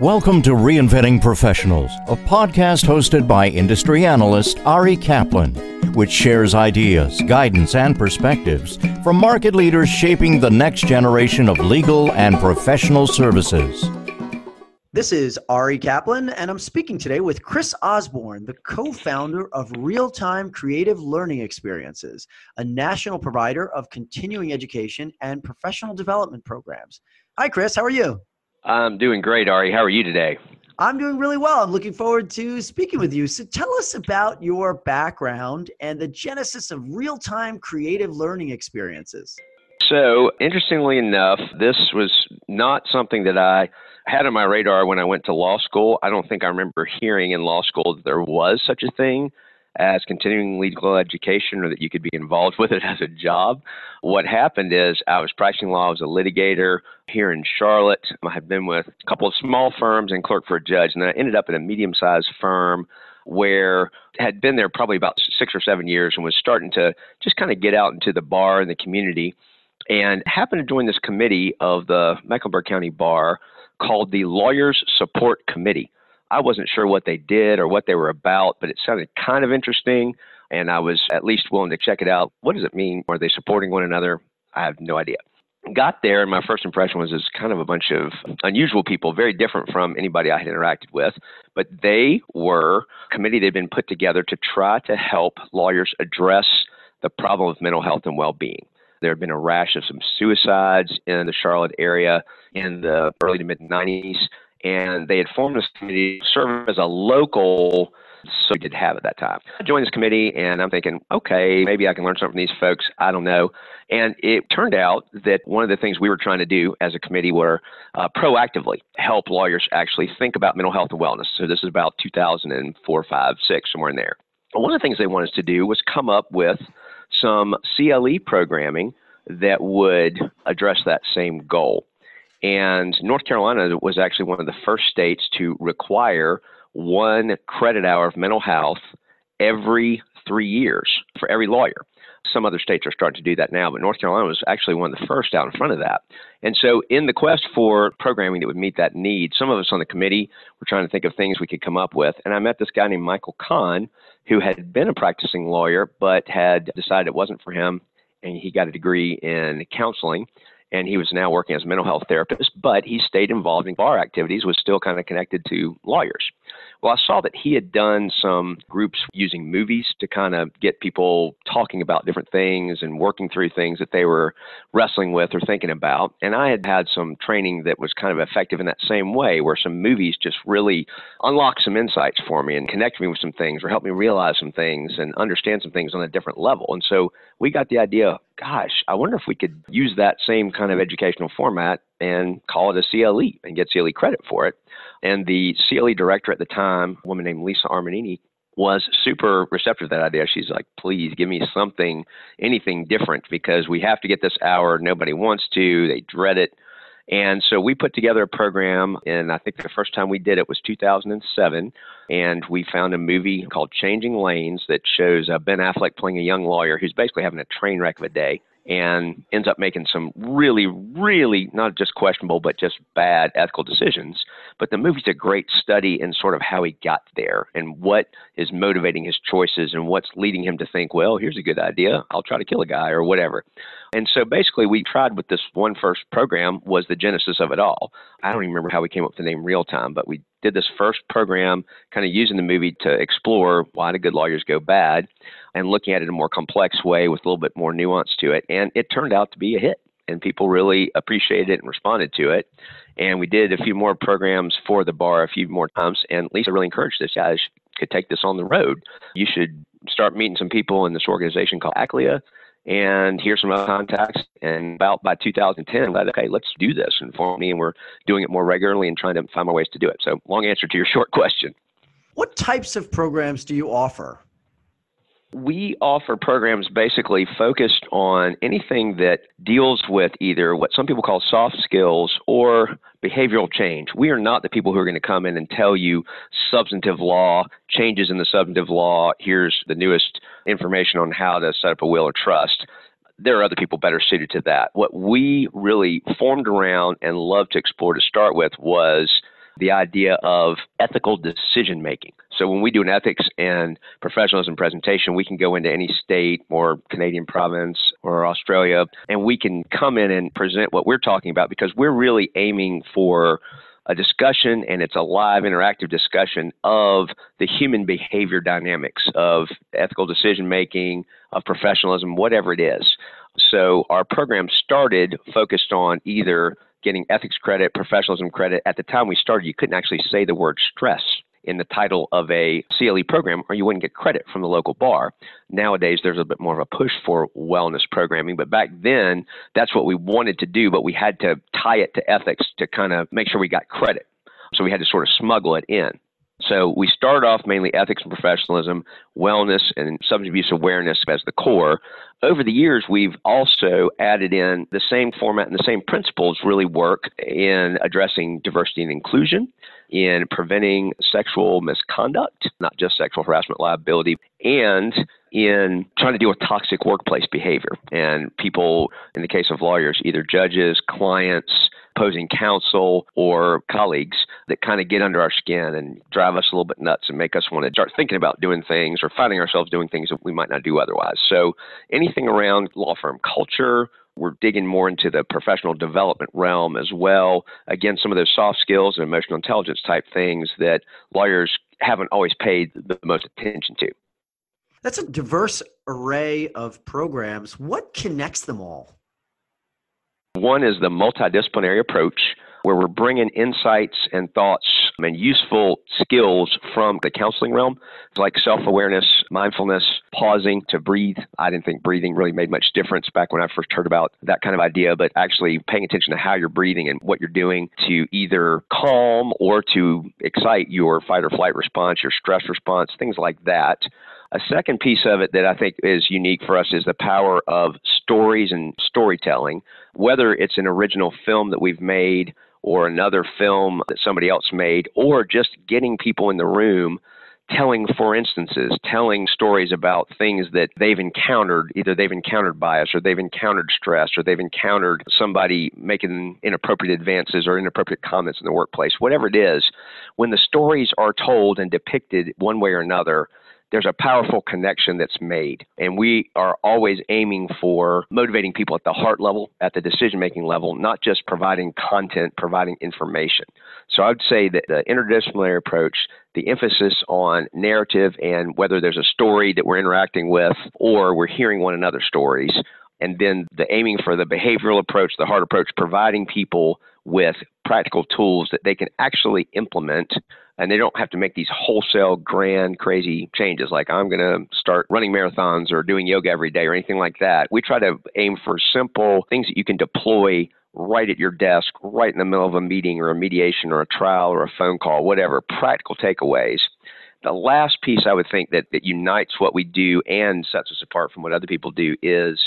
Welcome to Reinventing Professionals, a podcast hosted by industry analyst Ari Kaplan, which shares ideas, guidance, and perspectives from market leaders shaping the next generation of legal and professional services. This is Ari Kaplan, and I'm speaking today with Chris Osborn, the co founder of Reeltime Creative Learning Experiences, a national provider of continuing education and professional development programs. Hi, Chris. How are you? I'm doing great, Ari. How are you today? I'm doing really well. I'm looking forward to speaking with you. So, tell us about your background and the genesis of Reeltime creative learning experiences. So, interestingly enough, this was not something that I had on my radar when I went to law school. I don't think I remember hearing in law school that there was such a thing as continuing legal education or that you could be involved with it as a job. What happened is I was practicing law as a litigator here in Charlotte. I had been with a couple of small firms and clerk for a judge, and then I ended up in a medium sized firm where I had been there probably about six or seven years and was starting to just kind of get out into the bar and the community and happened to join this committee of the Mecklenburg County Bar called the Lawyers Support Committee. I wasn't sure what they did or what they were about, but it sounded kind of interesting. And I was at least willing to check it out. What does it mean? Are they supporting one another? I have no idea. Got there, and my first impression was it's kind of a bunch of unusual people, very different from anybody I had interacted with. But they were a committee that had been put together to try to help lawyers address the problem of mental health and well being. There had been a rash of some suicides in the Charlotte area in the early to mid 90s and they had formed this committee to serve as a local so we did have at that time. I joined this committee and I'm thinking, okay, maybe I can learn something from these folks. I don't know. And it turned out that one of the things we were trying to do as a committee were uh, proactively help lawyers actually think about mental health and wellness. So this is about 2004, 5, 6, somewhere in there. One of the things they wanted us to do was come up with some CLE programming that would address that same goal. And North Carolina was actually one of the first states to require one credit hour of mental health every three years for every lawyer. Some other states are starting to do that now, but North Carolina was actually one of the first out in front of that. And so, in the quest for programming that would meet that need, some of us on the committee were trying to think of things we could come up with. And I met this guy named Michael Kahn, who had been a practicing lawyer, but had decided it wasn't for him. And he got a degree in counseling and he was now working as a mental health therapist, but he stayed involved in bar activities, was still kind of connected to lawyers. Well, I saw that he had done some groups using movies to kind of get people talking about different things and working through things that they were wrestling with or thinking about. And I had had some training that was kind of effective in that same way, where some movies just really unlocked some insights for me and connected me with some things or helped me realize some things and understand some things on a different level. And so we got the idea gosh, I wonder if we could use that same kind of educational format and call it a CLE and get CLE credit for it. And the CLE director at the time, a woman named Lisa Armanini, was super receptive to that idea. She's like, please give me something, anything different, because we have to get this hour. Nobody wants to, they dread it. And so we put together a program, and I think the first time we did it was 2007. And we found a movie called Changing Lanes that shows uh, Ben Affleck playing a young lawyer who's basically having a train wreck of a day and ends up making some really, really not just questionable, but just bad ethical decisions. But the movie's a great study in sort of how he got there and what is motivating his choices and what's leading him to think, well, here's a good idea. I'll try to kill a guy or whatever. And so basically, we tried with this one first program was the genesis of it all. I don't even remember how we came up with the name Reeltime, but we did this first program kind of using the movie to explore why do good lawyers go bad and looking at it in a more complex way with a little bit more nuance to it. And it turned out to be a hit, and people really appreciated it and responded to it. And we did a few more programs for the bar a few more times. And Lisa really encouraged us guys could take this on the road. You should start meeting some people in this organization called ACLEA and here's some other contacts. And about by 2010, I'm like, okay, let's do this and for me. And we're doing it more regularly and trying to find more ways to do it. So long answer to your short question. What types of programs do you offer? we offer programs basically focused on anything that deals with either what some people call soft skills or behavioral change. We are not the people who are going to come in and tell you substantive law, changes in the substantive law, here's the newest information on how to set up a will or trust. There are other people better suited to that. What we really formed around and loved to explore to start with was the idea of ethical decision making. So when we do an ethics and professionalism presentation, we can go into any state or Canadian province or Australia and we can come in and present what we're talking about because we're really aiming for a discussion and it's a live interactive discussion of the human behavior dynamics of ethical decision making, of professionalism, whatever it is. So our program started focused on either getting ethics credit, professionalism credit. At the time we started, you couldn't actually say the word stress in the title of a CLE program or you wouldn't get credit from the local bar. Nowadays, there's a bit more of a push for wellness programming, but back then, that's what we wanted to do, but we had to tie it to ethics to kind of make sure we got credit. So we had to sort of smuggle it in. So we started off mainly ethics and professionalism, wellness, and substance abuse awareness as the core. Over the years, we've also added in the same format and the same principles really work in addressing diversity and inclusion, in preventing sexual misconduct, not just sexual harassment liability, and in trying to deal with toxic workplace behavior. And people, in the case of lawyers, either judges, clients, opposing counsel, or colleagues that kind of get under our skin and drive us a little bit nuts and make us want to start thinking about doing things or finding ourselves doing things that we might not do otherwise. So anything around law firm culture, we're digging more into the professional development realm as well. Again, some of those soft skills and emotional intelligence type things that lawyers haven't always paid the most attention to. That's a diverse array of programs. What connects them all? One is the multidisciplinary approach, where we're bringing insights and thoughts and useful skills from the counseling realm, like self awareness, mindfulness, pausing to breathe. I didn't think breathing really made much difference back when I first heard about that kind of idea, but actually paying attention to how you're breathing and what you're doing to either calm or to excite your fight or flight response, your stress response, things like that. A second piece of it that I think is unique for us is the power of stories and storytelling, whether it's an original film that we've made or another film that somebody else made, or just getting people in the room telling for instances, telling stories about things that they've encountered, either they've encountered bias or they've encountered stress or they've encountered somebody making inappropriate advances or inappropriate comments in the workplace, whatever it is, when the stories are told and depicted one way or another, there's a powerful connection that's made. And we are always aiming for motivating people at the heart level, at the decision making level, not just providing content, providing information. So I would say that the interdisciplinary approach, the emphasis on narrative and whether there's a story that we're interacting with or we're hearing one another's stories, and then the aiming for the behavioral approach, the heart approach, providing people with practical tools that they can actually implement and they don't have to make these wholesale grand crazy changes like i'm going to start running marathons or doing yoga every day or anything like that. We try to aim for simple things that you can deploy right at your desk right in the middle of a meeting or a mediation or a trial or a phone call whatever practical takeaways. The last piece i would think that, that unites what we do and sets us apart from what other people do is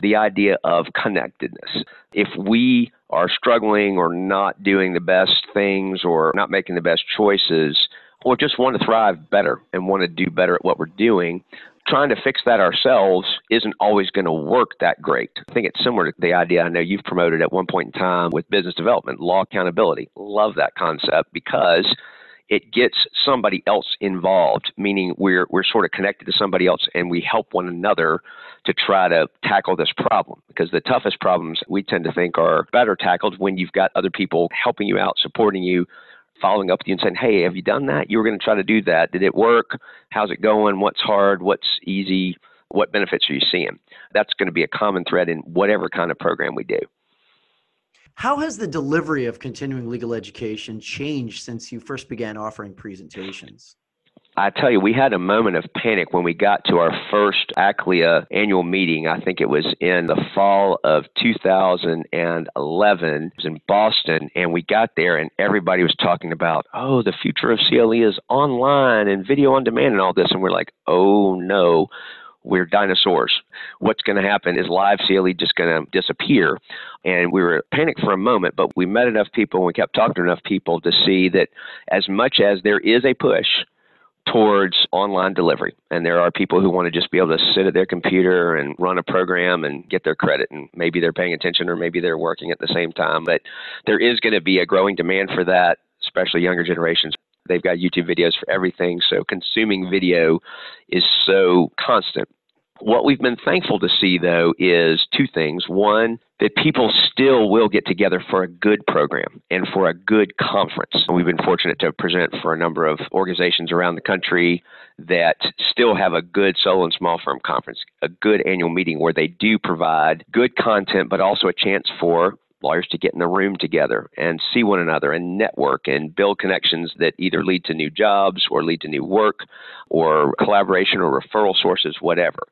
the idea of connectedness. If we are struggling or not doing the best things or not making the best choices, or just want to thrive better and want to do better at what we're doing, trying to fix that ourselves isn't always going to work that great. I think it's similar to the idea I know you've promoted at one point in time with business development, law accountability. Love that concept because it gets somebody else involved, meaning we're we're sort of connected to somebody else and we help one another to try to tackle this problem. Because the toughest problems we tend to think are better tackled when you've got other people helping you out, supporting you, following up with you and saying, Hey, have you done that? You were going to try to do that. Did it work? How's it going? What's hard? What's easy? What benefits are you seeing? That's going to be a common thread in whatever kind of program we do. How has the delivery of continuing legal education changed since you first began offering presentations? I tell you, we had a moment of panic when we got to our first ACLEA annual meeting. I think it was in the fall of 2011. It was in Boston, and we got there, and everybody was talking about, oh, the future of CLE is online and video on demand and all this. And we're like, oh no, we're dinosaurs. What's going to happen is live CLE just going to disappear. And we were panicked for a moment, but we met enough people and we kept talking to enough people to see that as much as there is a push towards online delivery. And there are people who want to just be able to sit at their computer and run a program and get their credit. And maybe they're paying attention or maybe they're working at the same time. But there is going to be a growing demand for that especially younger generations. They've got YouTube videos for everything, so consuming video is so constant. What we've been thankful to see, though, is two things. One, that people still will get together for a good program and for a good conference. We've been fortunate to present for a number of organizations around the country that still have a good solo and small firm conference, a good annual meeting where they do provide good content, but also a chance for lawyers to get in the room together and see one another and network and build connections that either lead to new jobs or lead to new work or collaboration or referral sources, whatever.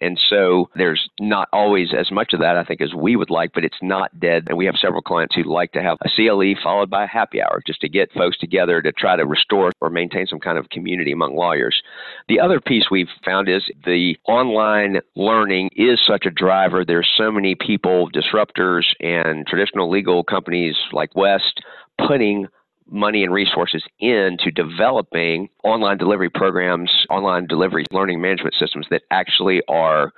And so there's not always as much of that, I think, as we would like, but it's not dead. And we have several clients who like to have a CLE followed by a happy hour just to get folks together to try to restore or maintain some kind of community among lawyers. The other piece we've found is the online learning is such a driver. There's so many people, disruptors, and traditional legal companies like West putting money and resources into developing online delivery programs, online delivery learning management systems that actually are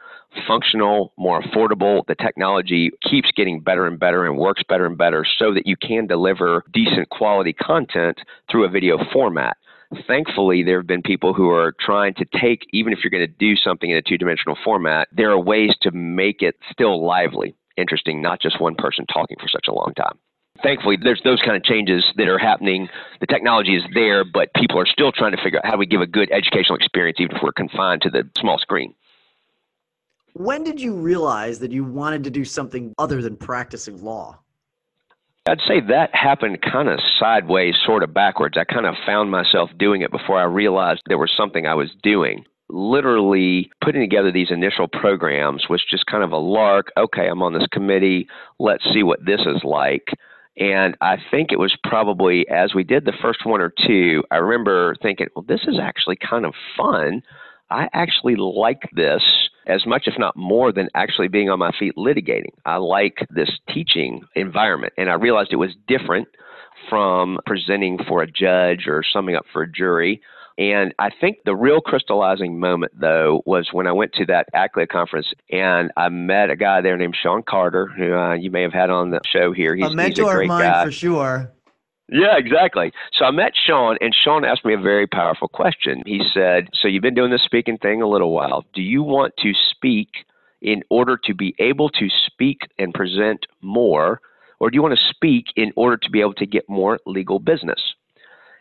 functional, more affordable. The technology keeps getting better and better and works better and better so that you can deliver decent quality content through a video format. Thankfully, there have been people who are trying to take, even if you're going to do something in a two dimensional format, there are ways to make it still lively, interesting, not just one person talking for such a long time thankfully, there's those kind of changes that are happening. The technology is there, but people are still trying to figure out how do we give a good educational experience, even if we're confined to the small screen. When did you realize that you wanted to do something other than practicing law? I'd say that happened kind of sideways, sort of backwards. I kind of found myself doing it before I realized there was something I was doing. Literally putting together these initial programs was just kind of a lark. Okay, I'm on this committee. Let's see what this is like. And I think it was probably as we did the first one or two, I remember thinking, well, this is actually kind of fun. I actually like this as much, if not more, than actually being on my feet litigating. I like this teaching environment. And I realized it was different from presenting for a judge or summing up for a jury. And I think the real crystallizing moment, though, was when I went to that ACLEA conference and I met a guy there named Sean Carter, who uh, you may have had on the show here. He's a mentor he's a great of mine guy. for sure. Yeah, exactly. So I met Sean, and Sean asked me a very powerful question. He said, So you've been doing this speaking thing a little while. Do you want to speak in order to be able to speak and present more, or do you want to speak in order to be able to get more legal business?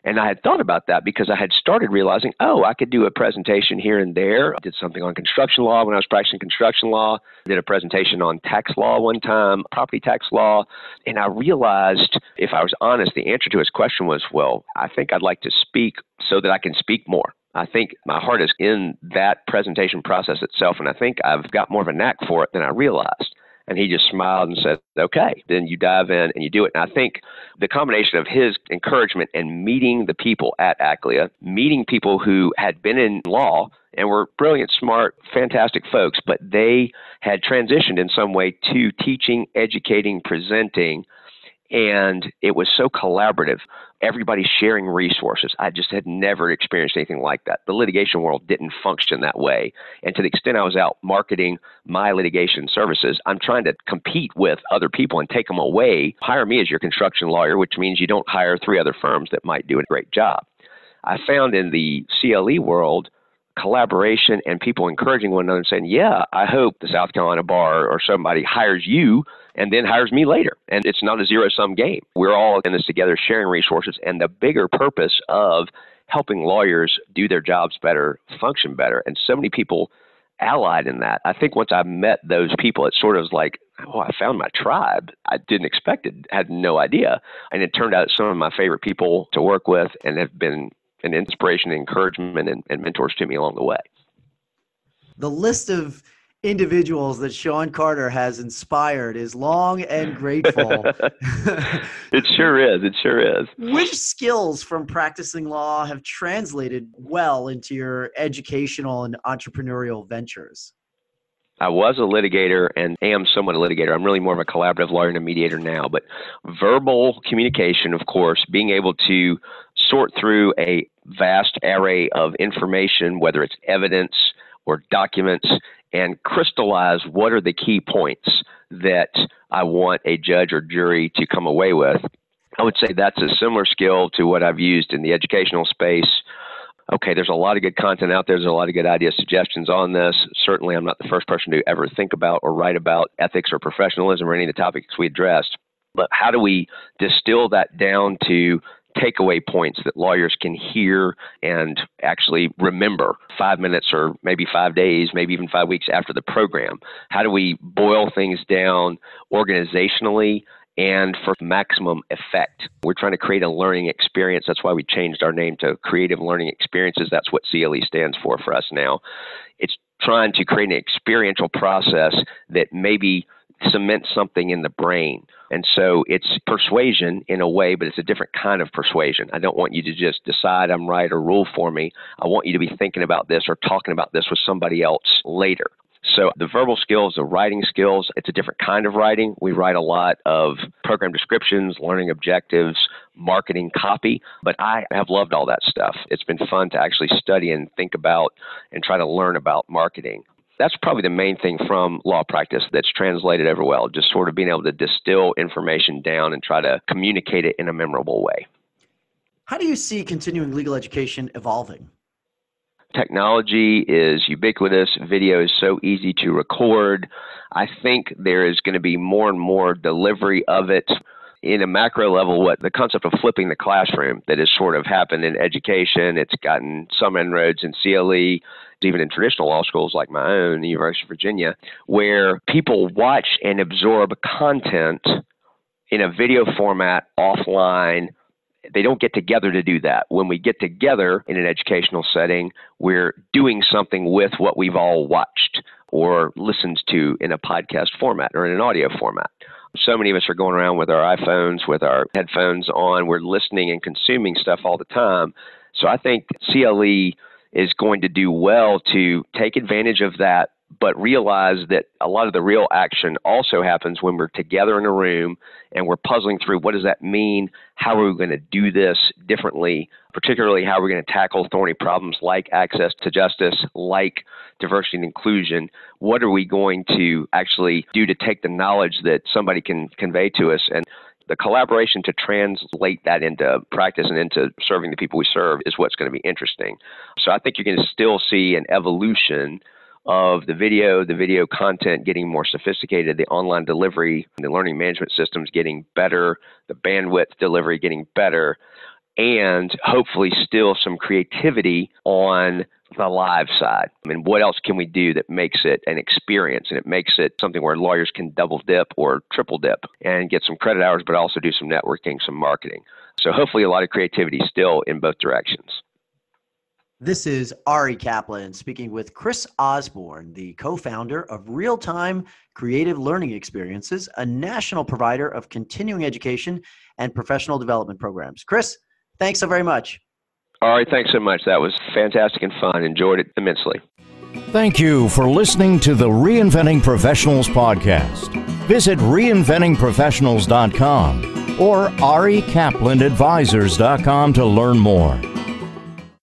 And I had thought about that because I had started realizing, oh, I could do a presentation here and there. I did something on construction law when I was practicing construction law. I did a presentation on tax law one time, property tax law. And I realized, if I was honest, the answer to his question was, well, I think I'd like to speak so that I can speak more. I think my heart is in that presentation process itself, and I think I've got more of a knack for it than I realized. And he just smiled and said, okay, then you dive in and you do it. And I think the combination of his encouragement and meeting the people at ACLEA, meeting people who had been in law and were brilliant, smart, fantastic folks, but they had transitioned in some way to teaching, educating, presenting and it was so collaborative. Everybody sharing resources. I just had never experienced anything like that. The litigation world didn't function that way. And to the extent I was out marketing my litigation services, I'm trying to compete with other people and take them away. Hire me as your construction lawyer, which means you don't hire three other firms that might do a great job. I found in the CLE world, collaboration and people encouraging one another and saying, Yeah, I hope the South Carolina bar or somebody hires you and then hires me later. And it's not a zero sum game. We're all in this together, sharing resources. And the bigger purpose of helping lawyers do their jobs better, function better. And so many people allied in that. I think once I met those people, it sort of was like, oh, I found my tribe. I didn't expect it, had no idea. And it turned out some of my favorite people to work with and have been an inspiration, encouragement, and, and mentors to me along the way. The list of individuals that Sean Carter has inspired is long and grateful. it sure is. It sure is. Which skills from practicing law have translated well into your educational and entrepreneurial ventures? I was a litigator and am somewhat a litigator. I'm really more of a collaborative lawyer and a mediator now. But verbal communication, of course, being able to sort through a vast array of information, whether it's evidence or documents, and crystallize what are the key points that I want a judge or jury to come away with. I would say that's a similar skill to what I've used in the educational space. Okay, there's a lot of good content out there. There's a lot of good ideas, suggestions on this. Certainly, I'm not the first person to ever think about or write about ethics or professionalism or any of the topics we addressed. But how do we distill that down to takeaway points that lawyers can hear and actually remember five minutes or maybe five days, maybe even five weeks after the program? How do we boil things down organizationally and for maximum effect. We're trying to create a learning experience. That's why we changed our name to Creative Learning Experiences. That's what CLE stands for for us now. It's trying to create an experiential process that maybe cements something in the brain. And so it's persuasion in a way, but it's a different kind of persuasion. I don't want you to just decide I'm right or rule for me. I want you to be thinking about this or talking about this with somebody else later. So the verbal skills, the writing skills, it's a different kind of writing. We write a lot of program descriptions, learning objectives, marketing copy, but I have loved all that stuff. It's been fun to actually study and think about and try to learn about marketing that's probably the main thing from law practice that's translated over well, just sort of being able to distill information down and try to communicate it in a memorable way. How do you see continuing legal education evolving? Technology is ubiquitous. Video is so easy to record. I think there is going to be more and more delivery of it in a macro level, what the concept of flipping the classroom that has sort of happened in education, it's gotten some inroads in CLE, even in traditional law schools like my own, the University of Virginia, where people watch and absorb content in a video format offline. They don't get together to do that. When we get together in an educational setting, we're doing something with what we've all watched or listened to in a podcast format or in an audio format so many of us are going around with our iPhones, with our headphones on. We're listening and consuming stuff all the time. So I think CLE is going to do well to take advantage of that but realize that a lot of the real action also happens when we're together in a room and we're puzzling through what does that mean? How are we going to do this differently? Particularly, how are we going to tackle thorny problems like access to justice, like diversity and inclusion? What are we going to actually do to take the knowledge that somebody can convey to us and the collaboration to translate that into practice and into serving the people we serve is what's going to be interesting. So I think you're going to still see an evolution of the video, the video content getting more sophisticated, the online delivery, the learning management systems getting better, the bandwidth delivery getting better, and hopefully still some creativity on the live side. I mean, what else can we do that makes it an experience and it makes it something where lawyers can double dip or triple dip and get some credit hours, but also do some networking, some marketing. So hopefully a lot of creativity still in both directions. This is Ari Kaplan speaking with Chris Osborn, the co founder of Reeltime Creative Learning Experiences, a national provider of continuing education and professional development programs. Chris, thanks so very much. Ari, thanks so much. That was fantastic and fun. Enjoyed it immensely. Thank you for listening to the Reinventing Professionals podcast. Visit reinventingprofessionals.com or arikaplanadvisors.com to learn more.